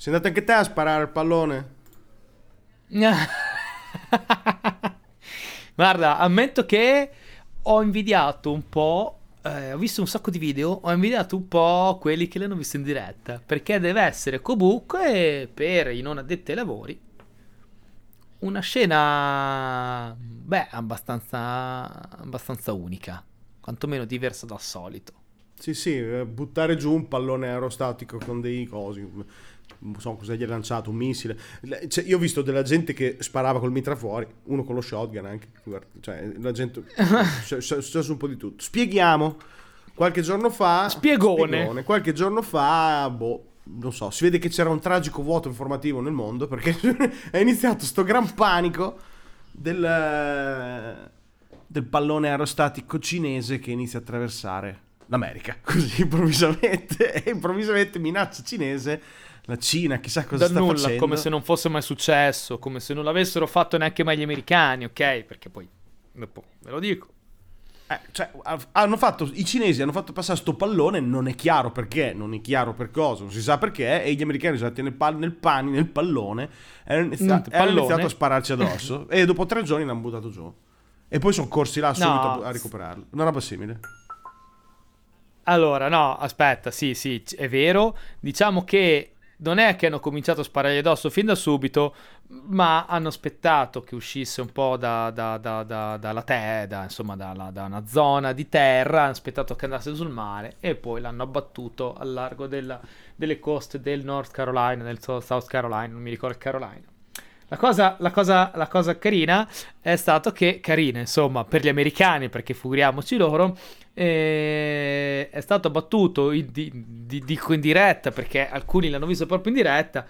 Sei andato anche te a sparare il pallone? Guarda, ammetto che ho invidiato un po'. Eh, ho visto un sacco di video, ho invidiato un po' quelli che l'hanno visto in diretta. Perché deve essere comunque per i non addetti ai lavori una scena, beh, abbastanza, abbastanza unica, quantomeno diversa dal solito. Sì, sì, eh, buttare giù un pallone aerostatico con dei cosi, so cosa gli ha lanciato, un missile. Cioè, io ho visto della gente che sparava col mitra fuori, uno con lo shotgun anche, cioè la gente... è successo un po' di tutto. Spieghiamo, qualche giorno fa... Spiegone. spiegone qualche giorno fa, boh, non so, si vede che c'era un tragico vuoto informativo nel mondo perché è iniziato sto gran panico del, del pallone aerostatico cinese che inizia a attraversare l'America, così improvvisamente, e improvvisamente minaccia cinese la Cina, chissà cosa da sta nulla, facendo. come se non fosse mai successo, come se non l'avessero fatto neanche mai gli americani, ok? Perché poi, ve lo dico. Eh, cioè, hanno fatto, I cinesi hanno fatto passare sto pallone, non è chiaro perché, non è chiaro per cosa, non si sa perché, e gli americani sono andati nel, pal- nel pani, nel pallone, hanno iniziato, iniziato a spararci addosso, e dopo tre giorni l'hanno buttato giù. E poi sono corsi là subito no. a recuperarlo. Una roba simile. Allora, no, aspetta, sì, sì, è vero. Diciamo che non è che hanno cominciato a sparargli addosso fin da subito, ma hanno aspettato che uscisse un po' da, da, da, dalla terra, insomma, da, una zona di terra, hanno aspettato che andasse sul mare e poi l'hanno abbattuto al largo della, delle coste del North Carolina, del South Carolina, non mi ricordo Carolina. La cosa, la, cosa, la cosa, carina è stato che, carina insomma, per gli americani, perché figuriamoci loro, eh, è stato battuto, in, di, di, dico in diretta, perché alcuni l'hanno visto proprio in diretta,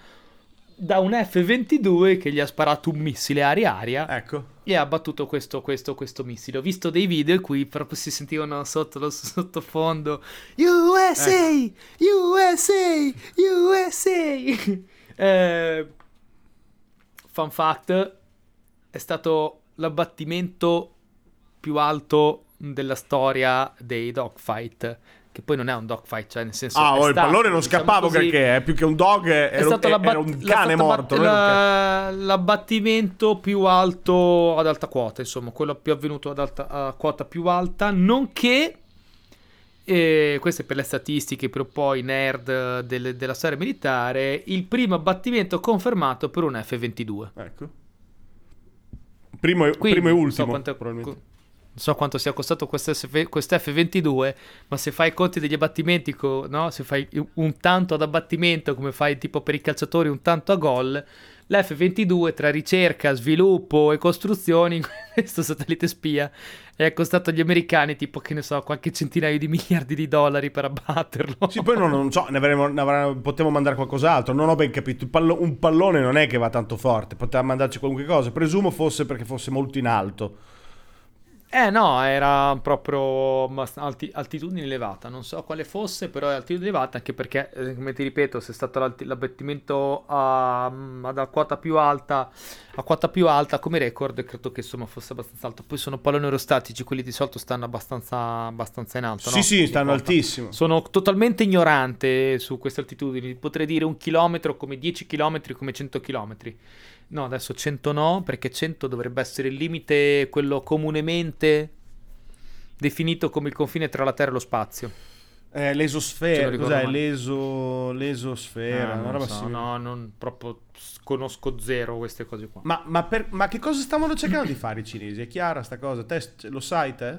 da un F-22 che gli ha sparato un missile aria-aria ecco. e ha battuto questo, questo, questo missile. Ho visto dei video in cui proprio si sentivano sotto lo sottofondo USA, ecco. USA, USA. eh, fun fact, è stato l'abbattimento più alto della storia dei dogfight. Che poi non è un dogfight, cioè nel senso. Ah, oh, il pallone non diciamo scappava così, perché è più che un dog, era, è stato era un cane morto. La, l'abbattimento più alto ad alta quota, insomma, quello più avvenuto ad alta a quota più alta, nonché. E questo è per le statistiche, per poi nerd del, della storia militare. Il primo abbattimento confermato per un F-22. Ecco. Primo e, Quindi, primo e ultimo. So quanto, probabilmente non so quanto sia costato questo, F22, ma se fai i conti degli abbattimenti, no? se fai un tanto ad abbattimento come fai tipo per i calciatori un tanto a gol, l'F22 tra ricerca, sviluppo e costruzioni, questo satellite spia, è costato agli americani tipo che ne so, qualche centinaio di miliardi di dollari per abbatterlo. Sì, poi non, non so, ne, avremo, ne avremo, potevo mandare qualcos'altro, non ho ben capito, pallo, un pallone non è che va tanto forte, poteva mandarci qualunque cosa, presumo fosse perché fosse molto in alto. Eh no, era proprio alti, altitudine elevata, non so quale fosse, però è altitudine elevata anche perché, eh, come ti ripeto, se è stato l'abbattimento a, a, quota più alta, a quota più alta come record, credo che insomma fosse abbastanza alto. Poi sono palloni aerostatici, quelli di solito stanno abbastanza, abbastanza in alto. Sì, no? sì, stanno altissimo. Sono totalmente ignorante su queste altitudini, potrei dire un chilometro come 10 chilometri come 100 chilometri. No, adesso 100 no, perché 100 dovrebbe essere il limite, quello comunemente definito come il confine tra la Terra e lo spazio. Eh, l'esosfera, cos'è? L'eso, l'esosfera, no, non so, no, non proprio conosco zero queste cose qua. Ma, ma, per, ma che cosa stavano cercando di fare i cinesi? È chiara sta cosa? Te lo sai te?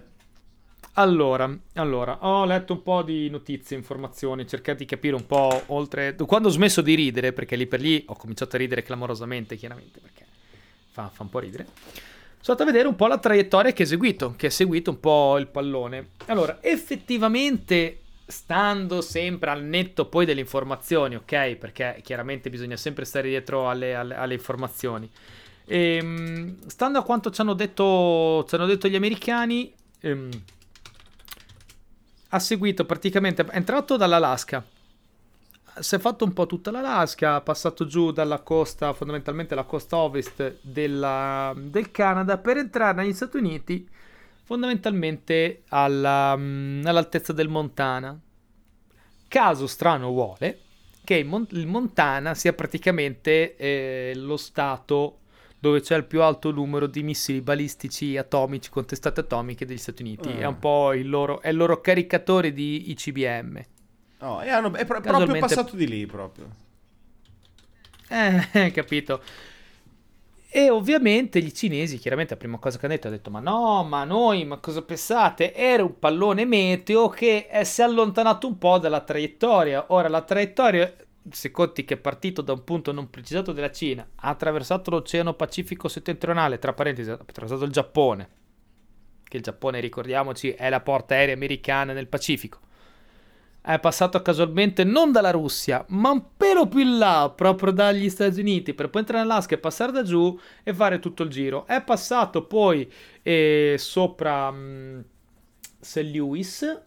Allora, allora, ho letto un po' di notizie, informazioni, cercato di capire un po' oltre... Quando ho smesso di ridere, perché lì per lì ho cominciato a ridere clamorosamente, chiaramente, perché fa, fa un po' ridere, sono andato a vedere un po' la traiettoria che ha seguito, che ha seguito un po' il pallone. Allora, effettivamente, stando sempre al netto poi delle informazioni, ok? Perché chiaramente bisogna sempre stare dietro alle, alle, alle informazioni. E, ehm, stando a quanto ci hanno detto, ci hanno detto gli americani... Ehm, ha seguito praticamente, è entrato dall'Alaska, si è fatto un po' tutta l'Alaska, ha passato giù dalla costa, fondamentalmente la costa ovest della, del Canada, per entrare negli Stati Uniti, fondamentalmente alla, all'altezza del Montana. Caso strano vuole che il Montana sia praticamente eh, lo stato dove c'è il più alto numero di missili balistici atomici con testate atomiche degli Stati Uniti. Eh. È un po' il loro, è il loro caricatore di ICBM. Oh, hanno, è pro- proprio passato di lì proprio. Eh, capito. E ovviamente gli cinesi, chiaramente la prima cosa che hanno detto, hanno detto ma no, ma noi, ma cosa pensate? Era un pallone meteo che si è allontanato un po' dalla traiettoria. Ora la traiettoria, se conti che è partito da un punto non precisato della Cina, ha attraversato l'Oceano Pacifico settentrionale, tra parentesi, ha attraversato il Giappone, che il Giappone, ricordiamoci, è la porta aerea americana nel Pacifico è passato casualmente non dalla Russia, ma un pelo più in là, proprio dagli Stati Uniti, per poi entrare in Alaska e passare da giù e fare tutto il giro. È passato poi eh, sopra um, mm, St. Louis,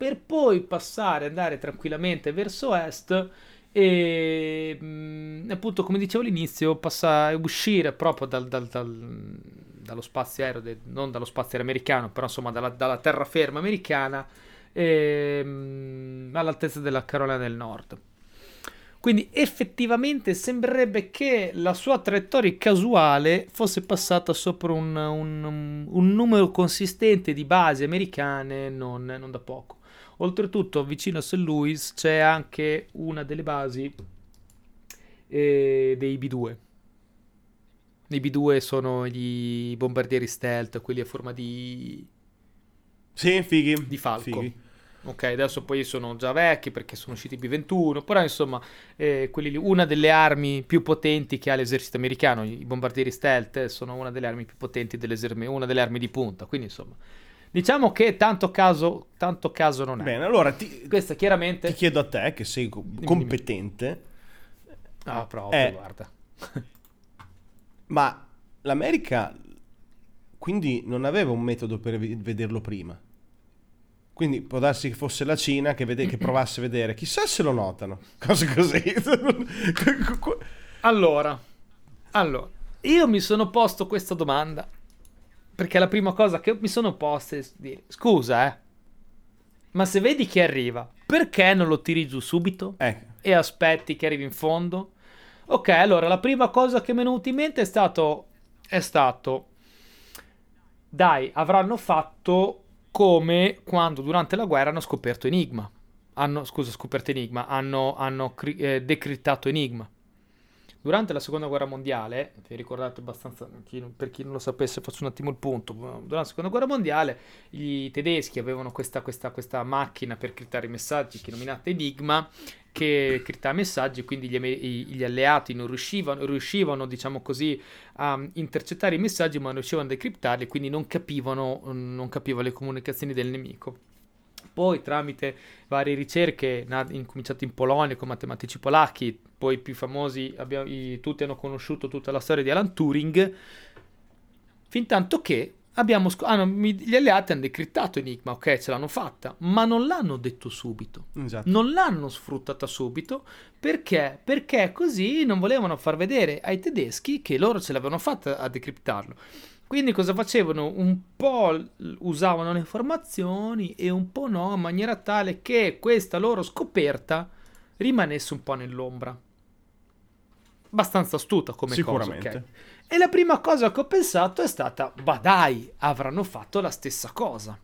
per poi passare, andare tranquillamente verso est e mm, appunto come dicevo all'inizio passare, uscire proprio dal, dal, dal, dallo spazio aereo, de, non dallo spazio aereo americano, però insomma dalla, dalla terraferma americana ehm, all'altezza della Carolina del Nord. Quindi effettivamente sembrerebbe che la sua traiettoria casuale fosse passata sopra un, un, un numero consistente di basi americane non, non, da poco. Oltretutto vicino a St. Louis c'è anche una delle basi eh, dei B2. I B2 sono gli bombardieri stealth, quelli a forma di sì, fighi. Di Falco. Fighi. Ok, adesso poi sono già vecchi perché sono usciti B-21, però insomma, eh, lì, una delle armi più potenti che ha l'esercito americano, i bombardieri stealth, sono una delle armi più potenti dell'esercito, una delle armi di punta, quindi insomma, diciamo che tanto caso, tanto caso non è. Bene, allora ti, Questa chiaramente... ti chiedo a te, che sei competente. Ah, proprio, è... guarda. Ma l'America quindi non aveva un metodo per vederlo prima. Quindi può darsi che fosse la Cina che, vede, che provasse a vedere. Chissà se lo notano. Cose così. allora, allora, io mi sono posto questa domanda. Perché la prima cosa che mi sono posto è dire, scusa, eh, ma se vedi che arriva, perché non lo tiri giù subito? Eh. E aspetti che arrivi in fondo? Ok, allora la prima cosa che mi è venuta in mente è stato, è stato dai, avranno fatto come quando durante la guerra hanno scoperto Enigma. Hanno, scusa, scoperto Enigma, hanno, hanno cri- eh, decrittato Enigma. Durante la seconda guerra mondiale, vi ricordate abbastanza, chi, per chi non lo sapesse faccio un attimo il punto, durante la seconda guerra mondiale i tedeschi avevano questa, questa, questa macchina per crittare i messaggi che nominata Enigma che crittava messaggi, quindi gli, gli, alleati non riuscivano, riuscivano, diciamo così, a intercettare i messaggi, ma non riuscivano a decriptarli, quindi non capivano, non capivano le comunicazioni del nemico. Poi tramite varie ricerche incominciate in Polonia con matematici polacchi, poi i più famosi, abbiamo, i, tutti hanno conosciuto tutta la storia di Alan Turing, fin tanto che abbiamo sc- hanno, gli alleati hanno decrittato Enigma, ok, ce l'hanno fatta, ma non l'hanno detto subito. Esatto. Non l'hanno sfruttata subito perché? Perché così non volevano far vedere ai tedeschi che loro ce l'avevano fatta a decriptarlo. Quindi cosa facevano? Un po' usavano le informazioni e un po' no, in maniera tale che questa loro scoperta rimanesse un po' nell'ombra. Abbastanza astuta come Sicuramente. cosa, ok? E la prima cosa che ho pensato è stata, ma dai, avranno fatto la stessa cosa.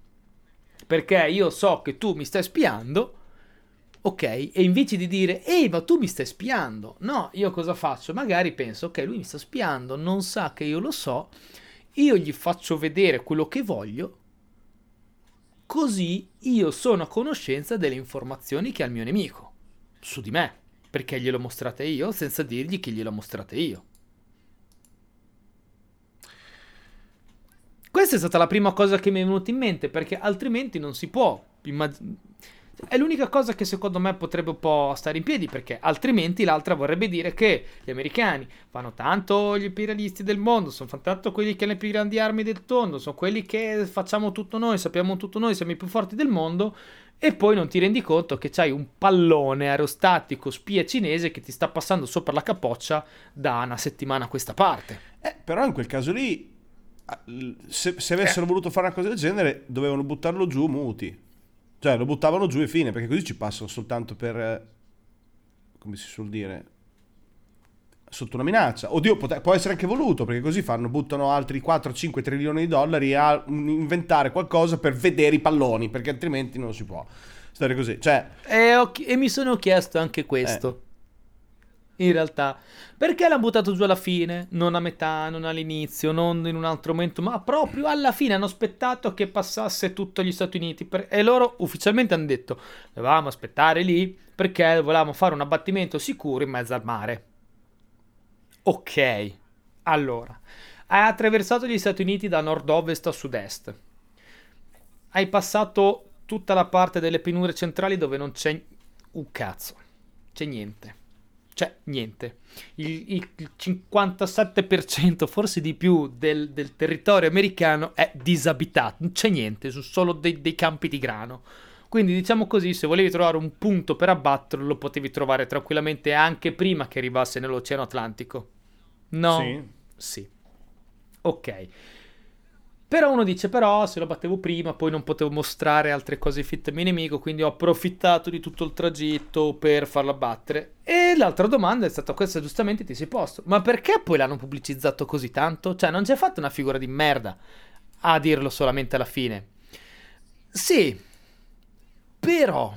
Perché io so che tu mi stai spiando, ok? E invece di dire, ehi, ma tu mi stai spiando, no, io cosa faccio? Magari penso, ok, lui mi sta spiando, non sa che io lo so, io gli faccio vedere quello che voglio, così io sono a conoscenza delle informazioni che ha il mio nemico, su di me, perché glielo mostrate io senza dirgli che glielo mostrate io. Questa è stata la prima cosa che mi è venuta in mente, perché altrimenti non si può immaginare. È l'unica cosa che secondo me potrebbe un po' stare in piedi, perché altrimenti l'altra vorrebbe dire che gli americani fanno tanto gli imperialisti del mondo, sono tanto quelli che hanno le più grandi armi del tondo, sono quelli che facciamo tutto noi, sappiamo tutto noi, siamo i più forti del mondo, e poi non ti rendi conto che c'hai un pallone aerostatico spia cinese che ti sta passando sopra la capoccia da una settimana a questa parte. Eh, però in quel caso lì se, se avessero eh. voluto fare una cosa del genere, dovevano buttarlo giù muti. Cioè, lo buttavano giù e fine, perché così ci passano soltanto per, come si suol dire, sotto una minaccia. Oddio, pot- può essere anche voluto, perché così fanno, buttano altri 4-5 trilioni di dollari a inventare qualcosa per vedere i palloni, perché altrimenti non si può stare così. Cioè... E, ho, e mi sono chiesto anche questo. Eh. In realtà, perché l'hanno buttato giù alla fine? Non a metà, non all'inizio, non in un altro momento, ma proprio alla fine hanno aspettato che passasse tutto gli Stati Uniti. Per... E loro ufficialmente hanno detto: dovevamo aspettare lì perché volevamo fare un abbattimento sicuro in mezzo al mare. Ok, allora, hai attraversato gli Stati Uniti da nord-ovest a sud-est. Hai passato tutta la parte delle pianure centrali dove non c'è un cazzo. C'è niente. C'è niente. Il, il 57%, forse di più, del, del, territorio americano è disabitato. Non c'è niente, sono solo dei, dei campi di grano. Quindi diciamo così, se volevi trovare un punto per abbatterlo, lo potevi trovare tranquillamente anche prima che arrivasse nell'Oceano Atlantico. No? Sì. Sì. Ok. Però uno dice, però se lo battevo prima, poi non potevo mostrare altre cose fit al mio nemico, quindi ho approfittato di tutto il tragitto per farlo abbattere. E l'altra domanda è stata questa, giustamente ti sei posto. Ma perché poi l'hanno pubblicizzato così tanto? Cioè, non ci hai fatto una figura di merda a dirlo solamente alla fine. Sì, però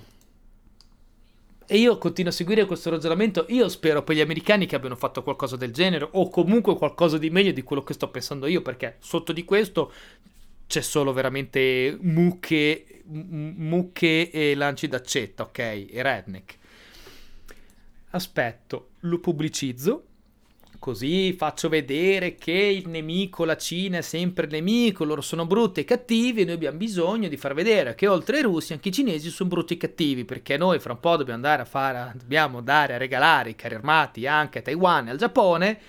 e io continuo a seguire questo ragionamento. Io spero per gli americani che abbiano fatto qualcosa del genere, o comunque qualcosa di meglio di quello che sto pensando io, perché sotto di questo c'è solo veramente mucche, mucche e lanci d'accetta, ok? E redneck. Aspetto, lo pubblicizzo Così faccio vedere che il nemico, la Cina, è sempre il nemico, loro sono brutti e cattivi e noi abbiamo bisogno di far vedere che oltre ai russi anche i cinesi sono brutti e cattivi perché noi fra un po' dobbiamo andare a fare, dobbiamo dare a regalare i carri armati anche a Taiwan e al Giappone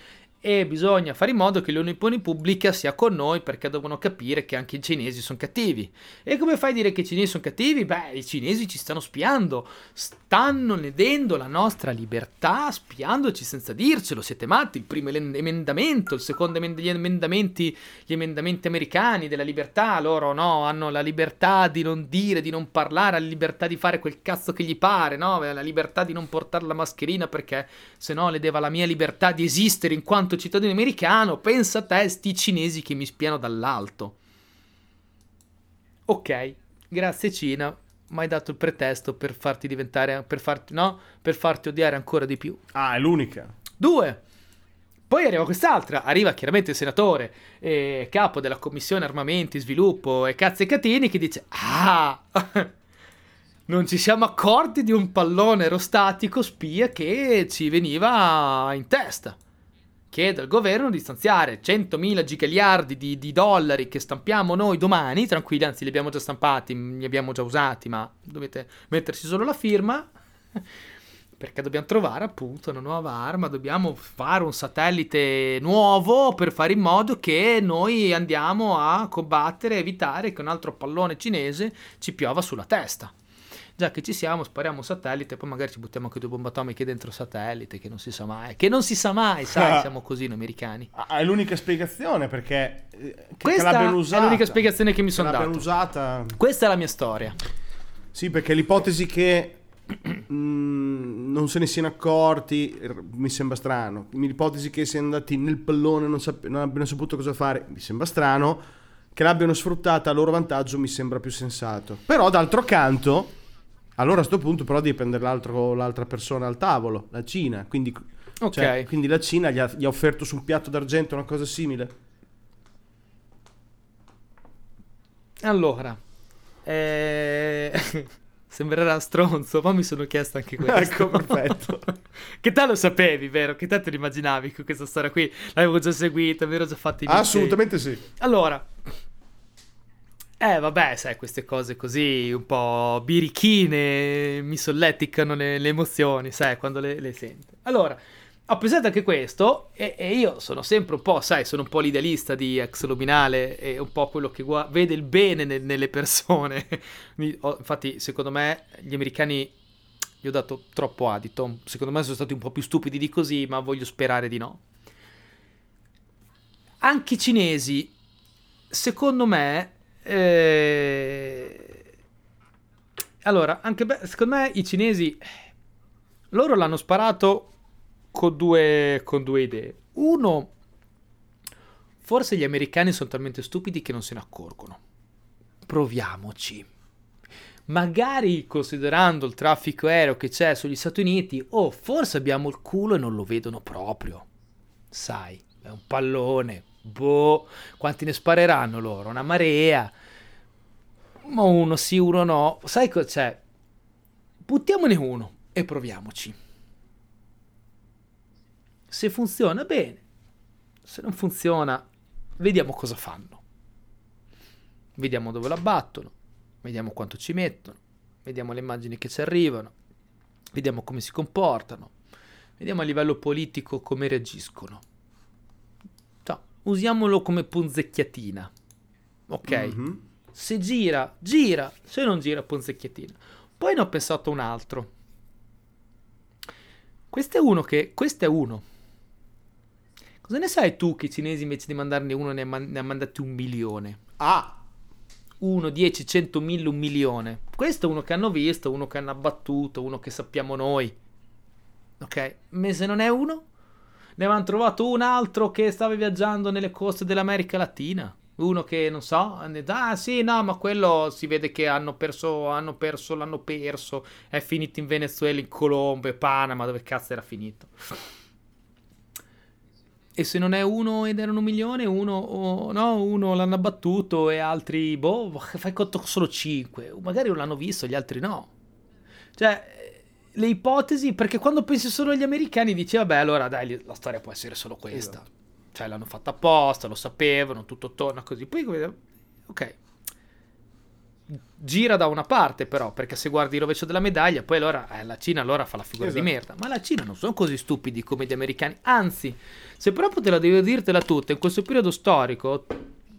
e bisogna fare in modo che l'opinione pubblica sia con noi perché devono capire che anche i cinesi sono cattivi. E come fai a dire che i cinesi sono cattivi? Beh, i cinesi ci stanno spiando, stanno ledendo la nostra libertà, spiandoci senza dircelo. Siete matti? Il primo emendamento, il secondo emend- gli emendamenti, americani della libertà, loro no, hanno la libertà di non dire, di non parlare, la libertà di fare quel cazzo che gli pare, no? La libertà di non portare la mascherina perché se no ledeva la mia libertà di esistere in quanto quanto cittadino americano, pensa a te, sti cinesi che mi spiano dall'alto. Ok, grazie Cina, mi hai dato il pretesto per farti diventare, per farti, no? Per farti odiare ancora di più. Ah, è l'unica. Due. Poi arriva quest'altra, arriva chiaramente il senatore, eh, capo della commissione armamenti, sviluppo e cazzi e catini che dice Ah, non ci siamo accorti di un pallone aerostatico spia che ci veniva in testa chiede al governo di stanziare 100.000 gigaliardi di, di, dollari che stampiamo noi domani, tranquilli, anzi li abbiamo già stampati, li abbiamo già usati, ma dovete metterci solo la firma, perché dobbiamo trovare appunto una nuova arma, dobbiamo fare un satellite nuovo per fare in modo che noi andiamo a combattere evitare che un altro pallone cinese ci piova sulla testa già che ci siamo, spariamo un satellite, poi magari ci buttiamo anche due bombe atomiche dentro satellite, che non si sa mai. Che non si sa mai, sai, ah. siamo così noi americani. Ah, è l'unica spiegazione perché... Eh, Questa è l'unica spiegazione che mi sono dato. usata... Questa è la mia storia. Sì, perché l'ipotesi che mm, non se ne siano accorti mi sembra strano. L'ipotesi che siano andati nel pallone e non, sap- non abbiano saputo cosa fare mi sembra strano. Che l'abbiano sfruttata a loro vantaggio mi sembra più sensato. Però d'altro canto allora a questo punto però devi prendere l'altra persona al tavolo, la Cina. Quindi, okay. cioè, quindi la Cina gli ha, gli ha offerto su un piatto d'argento una cosa simile. Allora, eh... sembrerà stronzo, ma mi sono chiesto anche questo. ecco, perfetto. che te lo sapevi, vero? Che te te lo immaginavi con questa storia qui? L'avevo già seguita, mi ero già fatto i Assolutamente sì. Allora, eh, vabbè, sai, queste cose così un po' birichine mi solleticano le, le emozioni, sai, quando le, le sento. Allora, ho pensato anche questo e, e, io sono sempre un po', sai, sono un po' l'idealista di ex luminale e un po' quello che gua- vede il bene nel, nelle persone. infatti, secondo me, gli americani gli ho dato troppo adito. Secondo me sono stati un po' più stupidi di così, ma voglio sperare di no. Anche i cinesi, secondo me, eh... Allora, anche be- secondo me i cinesi loro l'hanno sparato con due, con due idee. Uno, forse gli americani sono talmente stupidi che non se ne accorgono. Proviamoci. Magari considerando il traffico aereo che c'è sugli Stati Uniti, oh, forse abbiamo il culo e non lo vedono proprio. Sai, è un pallone. Boh, quanti ne spareranno loro? Una marea. Ma uno sì, uno no. Sai cosa c'è? Buttiamone uno e proviamoci. Se funziona bene, se non funziona, vediamo cosa fanno. Vediamo dove la battono, vediamo quanto ci mettono, vediamo le immagini che ci arrivano, vediamo come si comportano, vediamo a livello politico come reagiscono. Usiamolo come punzecchiatina. Ok? Mm-hmm. Se gira, gira, se non gira, punzecchiatina. Poi ne ho pensato un altro. Questo è uno che. Questo è uno. Cosa ne sai tu che i cinesi invece di mandarne uno ne, man- ne ha mandati un milione? Ah! 1, 10, 100, 1000, un milione. Questo è uno che hanno visto, uno che hanno abbattuto, uno che sappiamo noi. Ok? Ma se non è uno? Ne avevano trovato un altro che stava viaggiando nelle coste dell'America Latina. Uno che non so, ah sì, no, ma quello si vede che hanno perso, hanno perso, l'hanno perso. È finito in Venezuela, in Colombia, Panama, dove cazzo era finito. E se non è uno ed erano un milione, uno, oh, no, uno l'hanno abbattuto e altri, boh, fai conto solo cinque. Magari l'hanno visto, gli altri no. Cioè, le ipotesi, perché quando pensi solo agli americani dici, vabbè, allora dai, la storia può essere solo questa. Esatto cioè l'hanno fatta apposta, lo sapevano, tutto torna così. Poi, ok, gira da una parte però, perché se guardi il rovescio della medaglia, poi allora eh, la Cina allora fa la figura esatto. di merda. Ma la Cina non sono così stupidi come gli americani. Anzi, se proprio te la devo dirtela tutta, in questo periodo storico,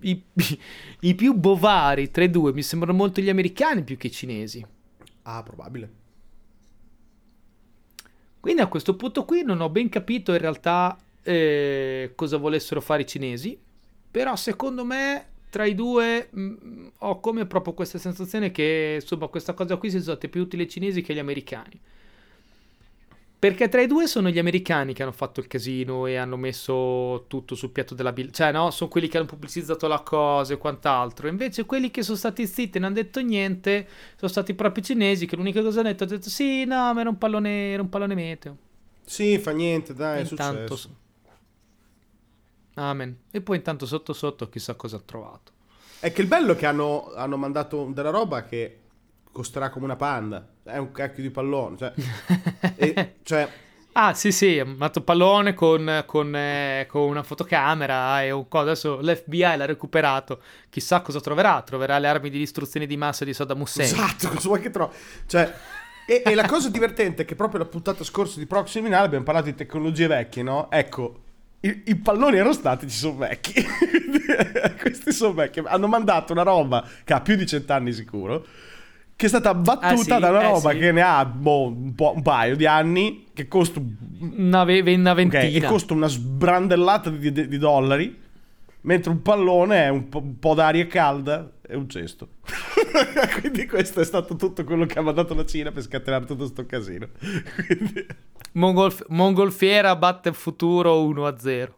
i, i, più bovari tra i due mi sembrano molto gli americani più che i cinesi. Ah, probabile. Quindi a questo punto qui non ho ben capito in realtà eh, cosa volessero fare i cinesi, però secondo me tra i due mh, mm, ho come proprio questa sensazione che insomma questa cosa qui sia stata più utile ai cinesi che agli americani. Perché tra i due sono gli americani che hanno fatto il casino e hanno messo tutto sul piatto della bilancia. Cioè, no, sono quelli che hanno pubblicizzato la cosa e quant'altro. Invece quelli che sono stati zitti e non hanno detto niente sono stati proprio i cinesi che l'unica cosa hanno detto, hanno detto sì, no, ma era un pallone, era un pallone meteo. Sì, fa niente, dai, è Intanto, successo. Amen. E poi intanto sotto sotto chissà cosa ha trovato. È che il bello è che hanno, hanno mandato della roba che costerà come una panda. È un cacchio di pallone. Cioè, e, cioè... Ah, sì, sì, ha mandato pallone con, con, eh, con, una fotocamera e un co'. Adesso l'FBI l'ha recuperato. Chissà cosa troverà. Troverà le armi di distruzione di massa di Saddam Hussein. Esatto, cosa vuoi che trovi? Cioè, e, e, la cosa divertente è che proprio la puntata scorsa di Proxy Minale abbiamo parlato di tecnologie vecchie, no? Ecco, i, i palloni aerostatici sono vecchi. Questi sono vecchi. Hanno mandato una roba che ha più di cent'anni sicuro. Che è stata battuta ah, sì, da una eh, roba sì. che ne ha boh, un, un, paio di anni. Che costa una, ve- una ventina. Okay, e costa una sbrandellata di, di, di, dollari. Mentre un pallone è un po', un po d'aria calda e un cesto. Quindi questo è stato tutto quello che ha mandato la Cina per scatenare tutto questo casino. Quindi... Mongolf- Mongolfiera batte il futuro 1-0.